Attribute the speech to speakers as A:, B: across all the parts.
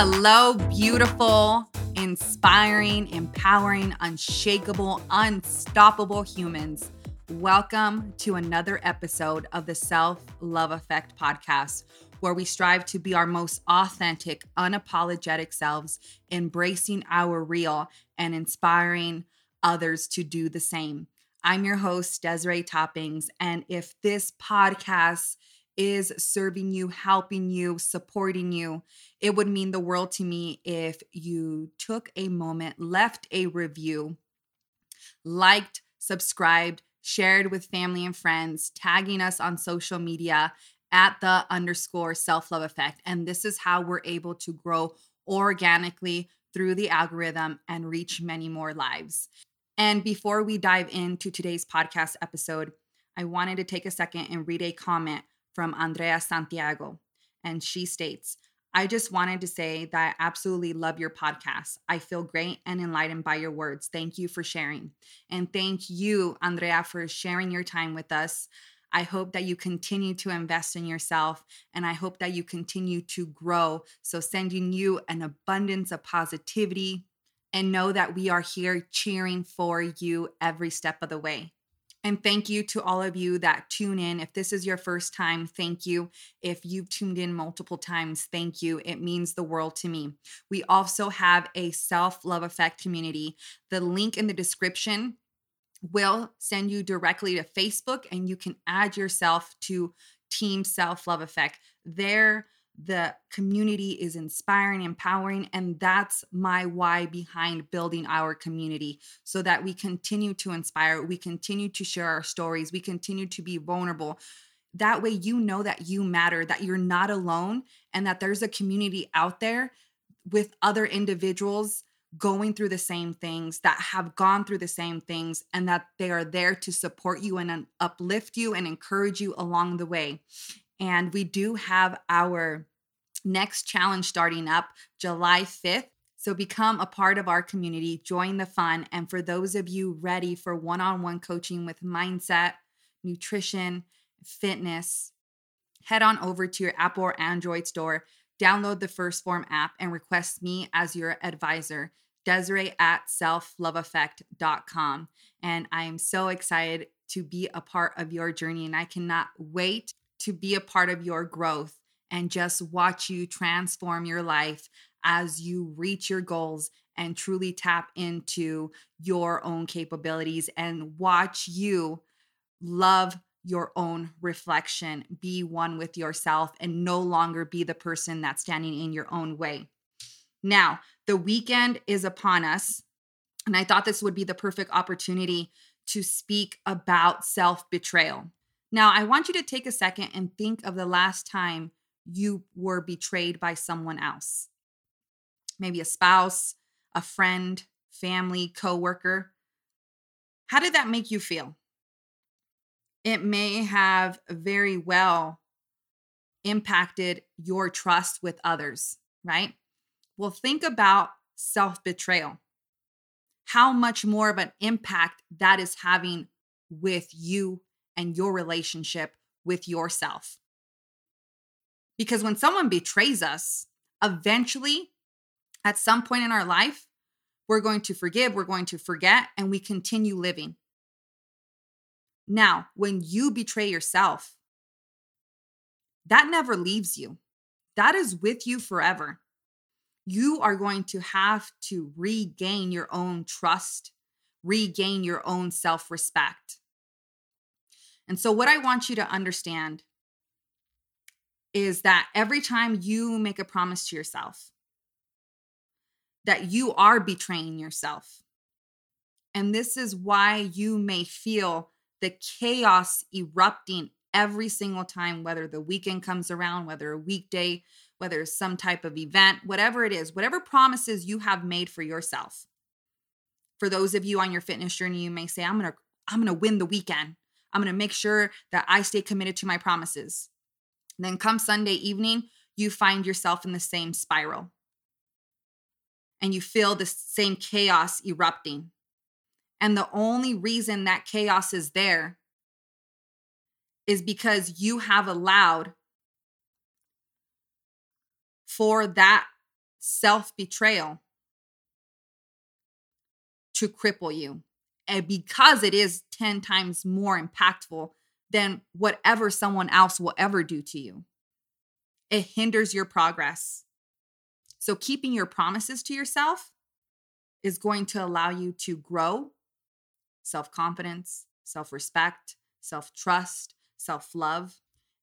A: Hello, beautiful, inspiring, empowering, unshakable, unstoppable humans. Welcome to another episode of the Self Love Effect podcast, where we strive to be our most authentic, unapologetic selves, embracing our real and inspiring others to do the same. I'm your host, Desiree Toppings. And if this podcast is serving you, helping you, supporting you, it would mean the world to me if you took a moment, left a review, liked, subscribed, shared with family and friends, tagging us on social media at the underscore self love effect. And this is how we're able to grow organically through the algorithm and reach many more lives. And before we dive into today's podcast episode, I wanted to take a second and read a comment from Andrea Santiago. And she states, I just wanted to say that I absolutely love your podcast. I feel great and enlightened by your words. Thank you for sharing. And thank you, Andrea, for sharing your time with us. I hope that you continue to invest in yourself and I hope that you continue to grow. So, sending you an abundance of positivity, and know that we are here cheering for you every step of the way. And thank you to all of you that tune in. If this is your first time, thank you. If you've tuned in multiple times, thank you. It means the world to me. We also have a self love effect community. The link in the description will send you directly to Facebook and you can add yourself to Team Self Love Effect. There, the community is inspiring, empowering, and that's my why behind building our community so that we continue to inspire, we continue to share our stories, we continue to be vulnerable. That way, you know that you matter, that you're not alone, and that there's a community out there with other individuals going through the same things, that have gone through the same things, and that they are there to support you and uplift you and encourage you along the way. And we do have our next challenge starting up July 5th. So become a part of our community, join the fun. And for those of you ready for one on one coaching with mindset, nutrition, fitness, head on over to your Apple or Android store, download the 1st Phorm app, and request me as your advisor. Desiree at selfloveeffect.com. And I am so excited to be a part of your journey, and I cannot wait to be a part of your growth and just watch you transform your life as you reach your goals and truly tap into your own capabilities and watch you love your own reflection, be one with yourself, and no longer be the person that's standing in your own way. Now, the weekend is upon us, and I thought this would be the perfect opportunity to speak about self betrayal. Now, I want you to take a second and think of the last time you were betrayed by someone else. Maybe a spouse, a friend, family, coworker. How did that make you feel? It may have very well impacted your trust with others, right? Well, think about self betrayal. How much more of an impact that is having with you and your relationship with yourself. Because when someone betrays us, eventually, at some point in our life, we're going to forgive, we're going to forget, and we continue living. Now, when you betray yourself, that never leaves you. That is with you forever. You are going to have to regain your own trust, regain your own self respect. And so, what I want you to understand is that every time you make a promise to yourself, that you are betraying yourself. And this is why you may feel the chaos erupting every single time, whether the weekend comes around, whether a weekday, whether some type of event, whatever it is, whatever promises you have made for yourself. For those of you on your fitness journey, you may say, I'm to I'm to win the weekend. I'm going to make sure that I stay committed to my promises. then come Sunday evening, you find yourself in the same spiral. And you feel the same chaos erupting. And the only reason that chaos is there is because you have allowed for that self betrayal to cripple you. And because it is 10 times more impactful than whatever someone else will ever do to you, it hinders your progress. So, keeping your promises to yourself is going to allow you to grow self confidence, self respect, self trust, self love,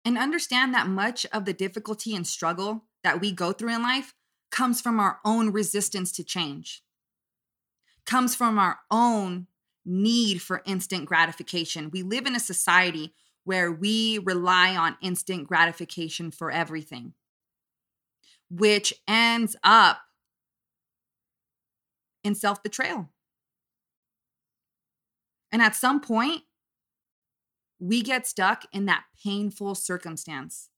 A: and understand that much of the difficulty and struggle that we go through in life comes from our own resistance to change, comes from our own need for instant gratification. We live in a society where we rely on instant gratification for everything, which ends up in self betrayal. And at some point, we get stuck in that painful circumstance.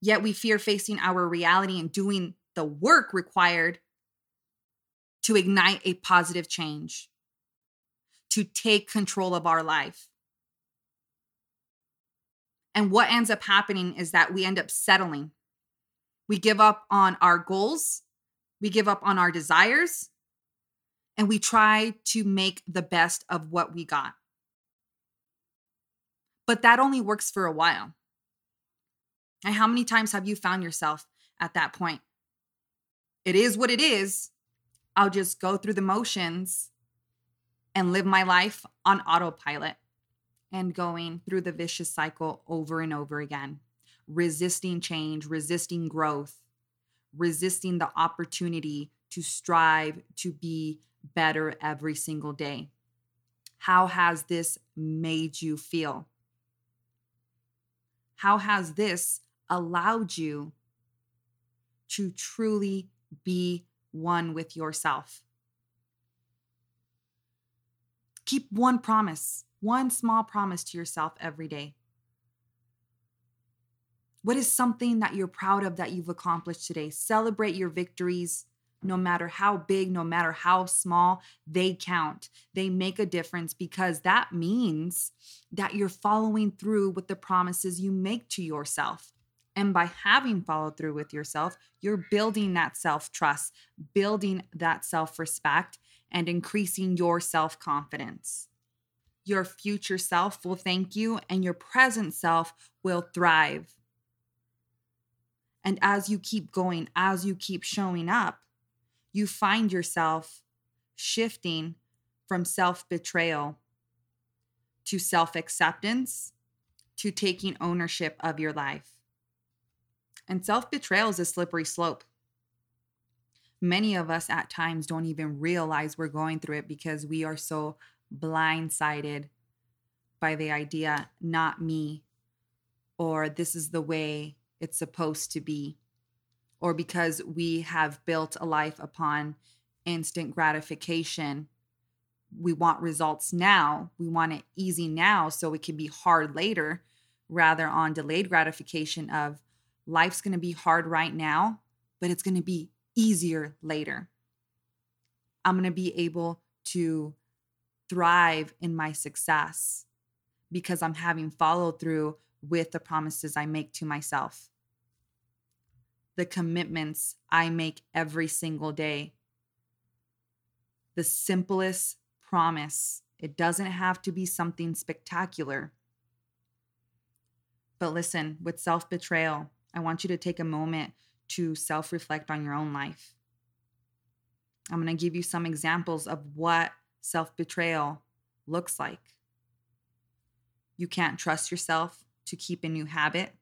A: Yet we fear facing our reality and doing the work required to ignite a positive change, to take control of our life. And what ends up happening is that we end up settling. We give up on our goals, we give up on our desires, and we try to make the best of what we got. But that only works for a while. And how many times have you found yourself at that point? It is what it is. I'll just go through the motions and live my life on autopilot and going through the vicious cycle over and over again, resisting change, resisting growth, resisting the opportunity to strive to be better every single day. How has this made you feel? How has this allowed you to truly be one with yourself? Keep one promise, one small promise to yourself every day. What is something that you're proud of that you've accomplished today? Celebrate your victories no matter how big, no matter how small, they count. They make a difference because that means that you're following through with the promises you make to yourself. And by having followed through with yourself, you're building that self trust, building that self respect, and increasing your self confidence. Your future self will thank you, and your present self will thrive. And as you keep going, as you keep showing up, you find yourself shifting from self betrayal to self acceptance to taking ownership of your life. And self betrayal is a slippery slope. Many of us at times don't even realize we're going through it because we are so blindsided by the idea, not me, or this is the way it's supposed to be or because we have built a life upon instant gratification. We want results now. We want it easy now so it can be hard later, rather on delayed gratification of life's going to be hard right now, but it's going to be easier later. I'm going to be able to thrive in my success because I'm having followed through with the promises I make to myself the commitments I make every single day. The simplest promise. It doesn't have to be something spectacular. But listen, with self betrayal, I want you to take a moment to self reflect on your own life. I'm going to give you some examples of what self betrayal looks like. You can't trust yourself to keep a new habit.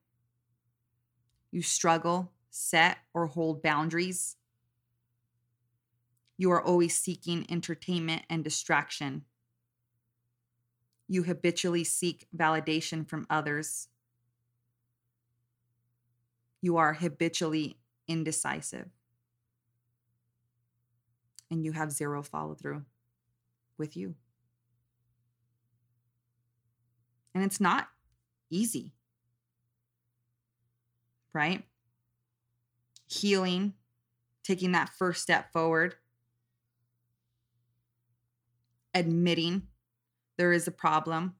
A: You struggle set or hold boundaries. You are always seeking entertainment and distraction. You habitually seek validation from others. You are habitually indecisive. And you have zero follow through with you. And it's not easy, right? healing, taking that first step forward, admitting there is a problem,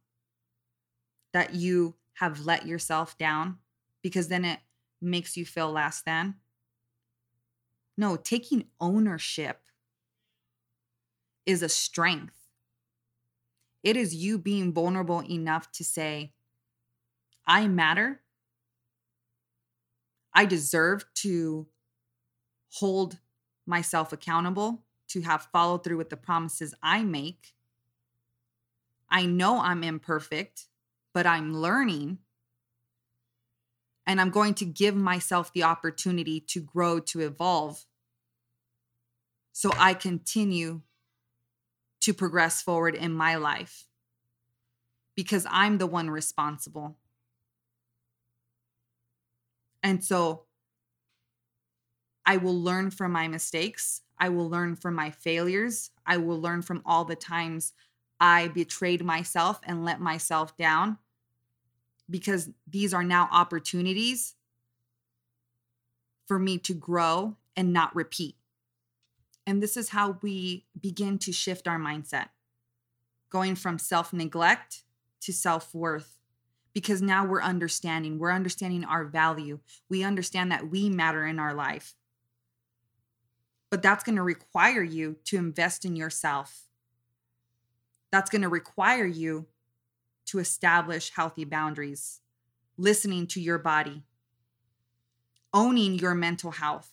A: that you have let yourself down, because then it makes you feel less than. No, taking ownership is a strength. It is you being vulnerable enough to say, I matter. I deserve to hold myself accountable, to have followed through with the promises I make. I know I'm imperfect, but I'm learning. And I'm going to give myself the opportunity to grow, to evolve. So I continue to progress forward in my life because I'm the one responsible. And so I will learn from my mistakes. I will learn from my failures. I will learn from all the times I betrayed myself and let myself down because these are now opportunities for me to grow and not repeat. And this is how we begin to shift our mindset, going from self neglect to self worth. Because now we're understanding, we're understanding our value. We understand that we matter in our life. But that's going to require you to invest in yourself. That's going to require you to establish healthy boundaries, listening to your body, owning your mental health,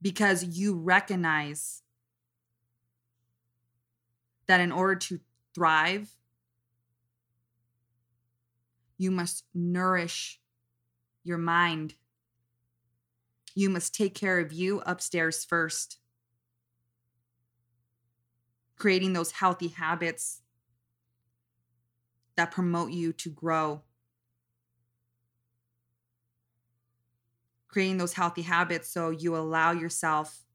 A: because you recognize that in order to thrive, you must nourish your mind. You must take care of you upstairs first. Creating those healthy habits that promote you to grow. creating those healthy habits so you allow yourself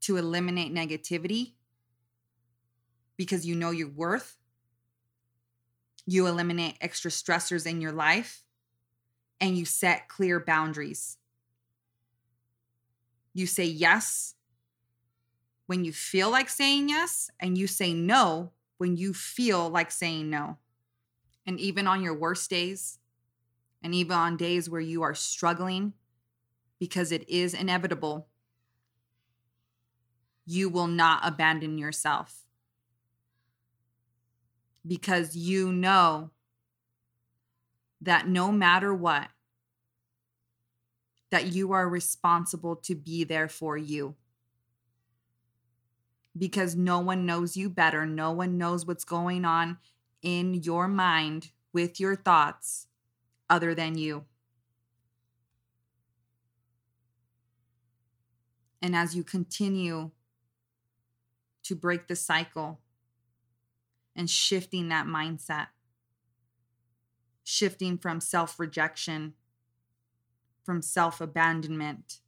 A: to eliminate negativity because you know your worth. You eliminate extra stressors in your life and you set clear boundaries. You say yes when you feel like saying yes, and you say no when you feel like saying no. And even on your worst days, and even on days where you are struggling, because it is inevitable, you will not abandon yourself. Because you know that no matter what, that you are responsible to be there for you. Because no one knows you better. No one knows what's going on in your mind with your thoughts other than you. And as you continue to break the cycle and shifting that mindset, shifting from self rejection, from self abandonment,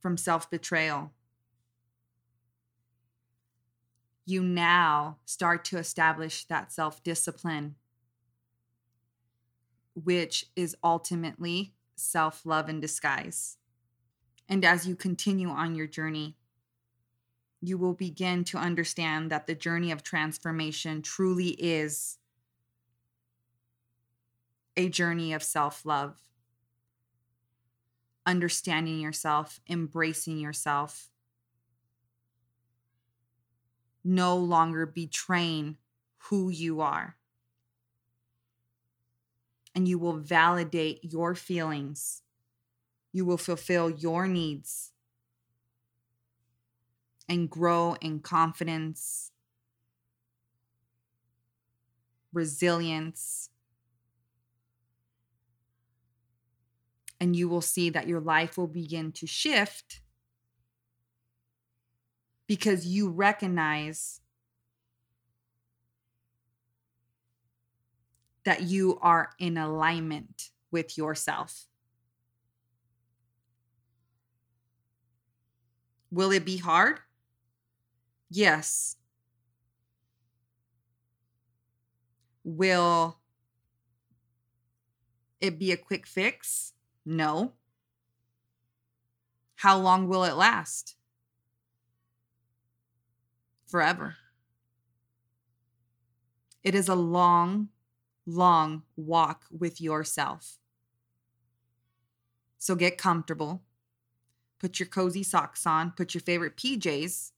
A: from self betrayal, you now start to establish that self discipline which is ultimately self love in disguise. And as you continue on your journey, you will begin to understand that the journey of transformation truly is a journey of self love. Understanding yourself, embracing yourself, no longer betraying who you are and you will validate your feelings. You will fulfill your needs and grow in confidence, resilience. And you will see that your life will begin to shift because you recognize that you are in alignment with yourself. Will it be hard? Yes. Will it be a quick fix? No. How long will it last? Forever. It is a long long walk with yourself. So get comfortable. Put your cozy socks on, put your favorite PJs.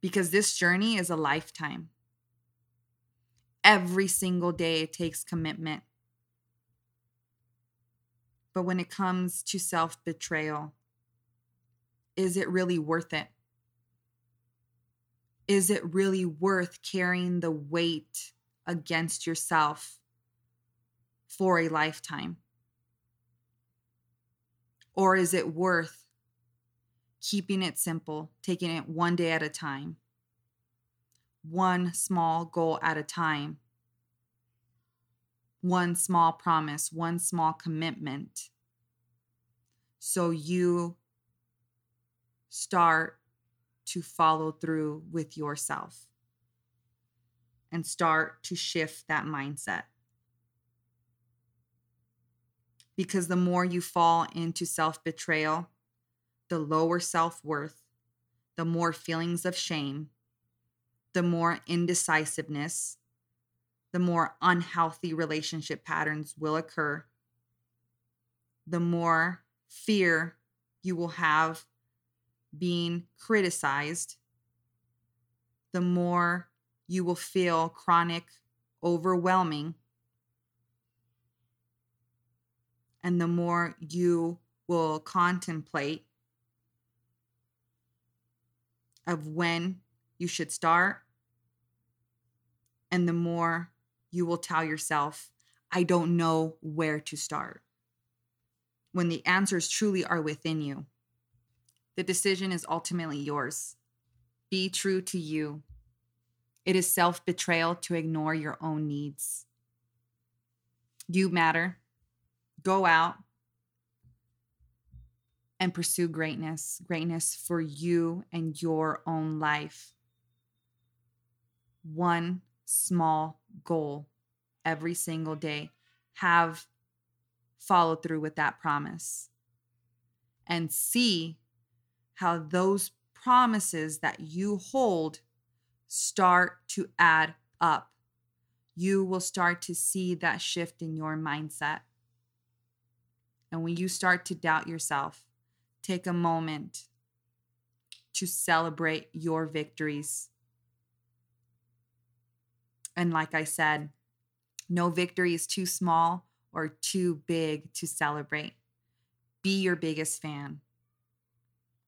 A: Because this journey is a lifetime. Every single day it takes commitment. But when it comes to self betrayal, is it really worth it? Is it really worth carrying the weight against yourself for a lifetime? Or is it worth keeping it simple, taking it one day at a time, one small goal at a time, one small promise, one small commitment? So you start to follow through with yourself and start to shift that mindset. Because the more you fall into self betrayal, the lower self worth, the more feelings of shame, the more indecisiveness, the more unhealthy relationship patterns will occur, the more fear you will have being criticized, the more you will feel chronic overwhelming, and the more you will contemplate of when you should start, and the more you will tell yourself, I don't know where to start. When the answers truly are within you. The decision is ultimately yours. Be true to you. It is self betrayal to ignore your own needs. You matter. Go out and pursue greatness, greatness for you and your own life. One small goal every single day. Have follow through with that promise and see how those promises that you hold start to add up. You will start to see that shift in your mindset. And when you start to doubt yourself, take a moment to celebrate your victories. And like I said, no victory is too small or too big to celebrate. Be your biggest fan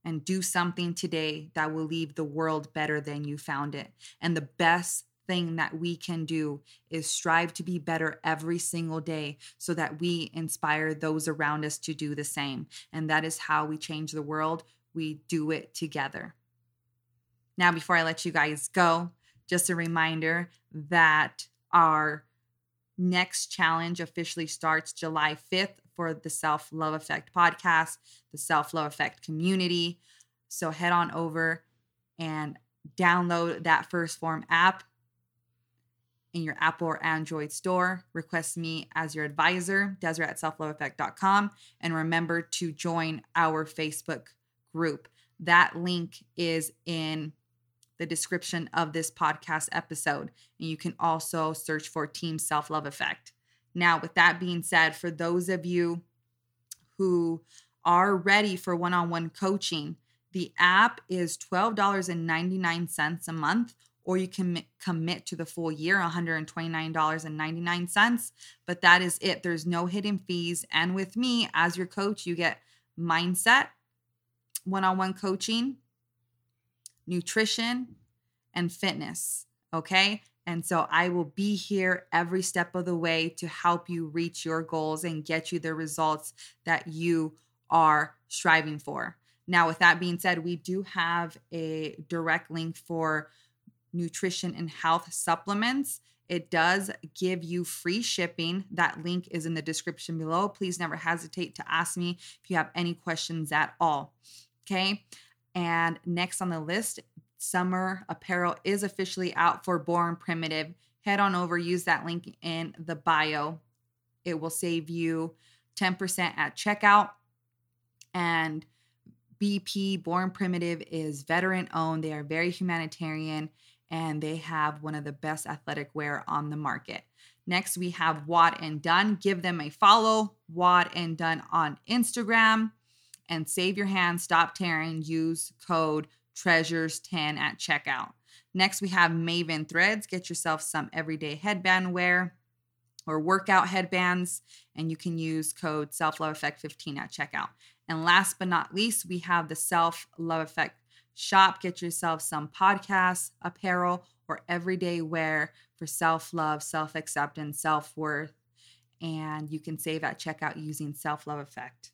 A: and do something today that will leave the world better than you found it. And the best thing that we can do is strive to be better every single day so that we inspire those around us to do the same. And that is how we change the world. We do it together. Now, before I let you guys go, just a reminder that our next challenge officially starts July 5th for the Self Love Effect podcast, the Self Love Effect community. So head on over and download that 1st Phorm app in your Apple or Android store. Request me as your advisor, Desiree at selfloveeffect.com. And remember to join our Facebook group. That link is in the description of this podcast episode. And you can also search for Team Self Love Effect. Now, with that being said, for those of you who are ready for one on one coaching, the app is $12.99 a month, or you can commit to the full year, $129.99. But that is it. There's no hidden fees. And with me as your coach, you get mindset, one on one coaching, nutrition, and fitness. Okay. And so I will be here every step of the way to help you reach your goals and get you the results that you are striving for. Now, with that being said, we do have a direct link for nutrition and health supplements. It does give you free shipping. That link is in the description below. Please never hesitate to ask me if you have any questions at all. Okay. And next on the list summer apparel is officially out for Born Primitive. Head on over, use that link in the bio. It will save you 10% at checkout. And BP Born Primitive is veteran owned. They are very humanitarian and they have one of the best athletic wear on the market. Next, we have WodnDone. Give them a follow, WodnDone on Instagram. And save your hand, stop tearing. Use code treasures10 at checkout. Next, we have Maven Threads. Get yourself some everyday headband wear or workout headbands, and you can use code Self Love Effect 15 at checkout. And last but not least, we have the Self Love Effect shop. Get yourself some podcasts, apparel, or everyday wear for self love, self acceptance, self worth. And you can save at checkout using Self Love Effect.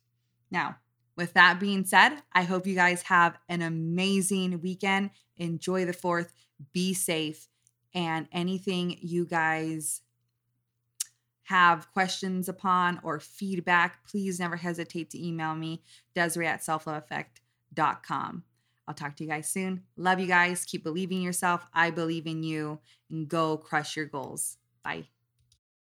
A: Now, with that being said, I hope you guys have an amazing weekend. Enjoy the 4th, be safe, and anything you guys have questions upon or feedback, please never hesitate to email me, Desiree at selfloveeffect.com. I'll talk to you guys soon. Love you guys. Keep believing yourself. I believe in you and go crush your goals. Bye.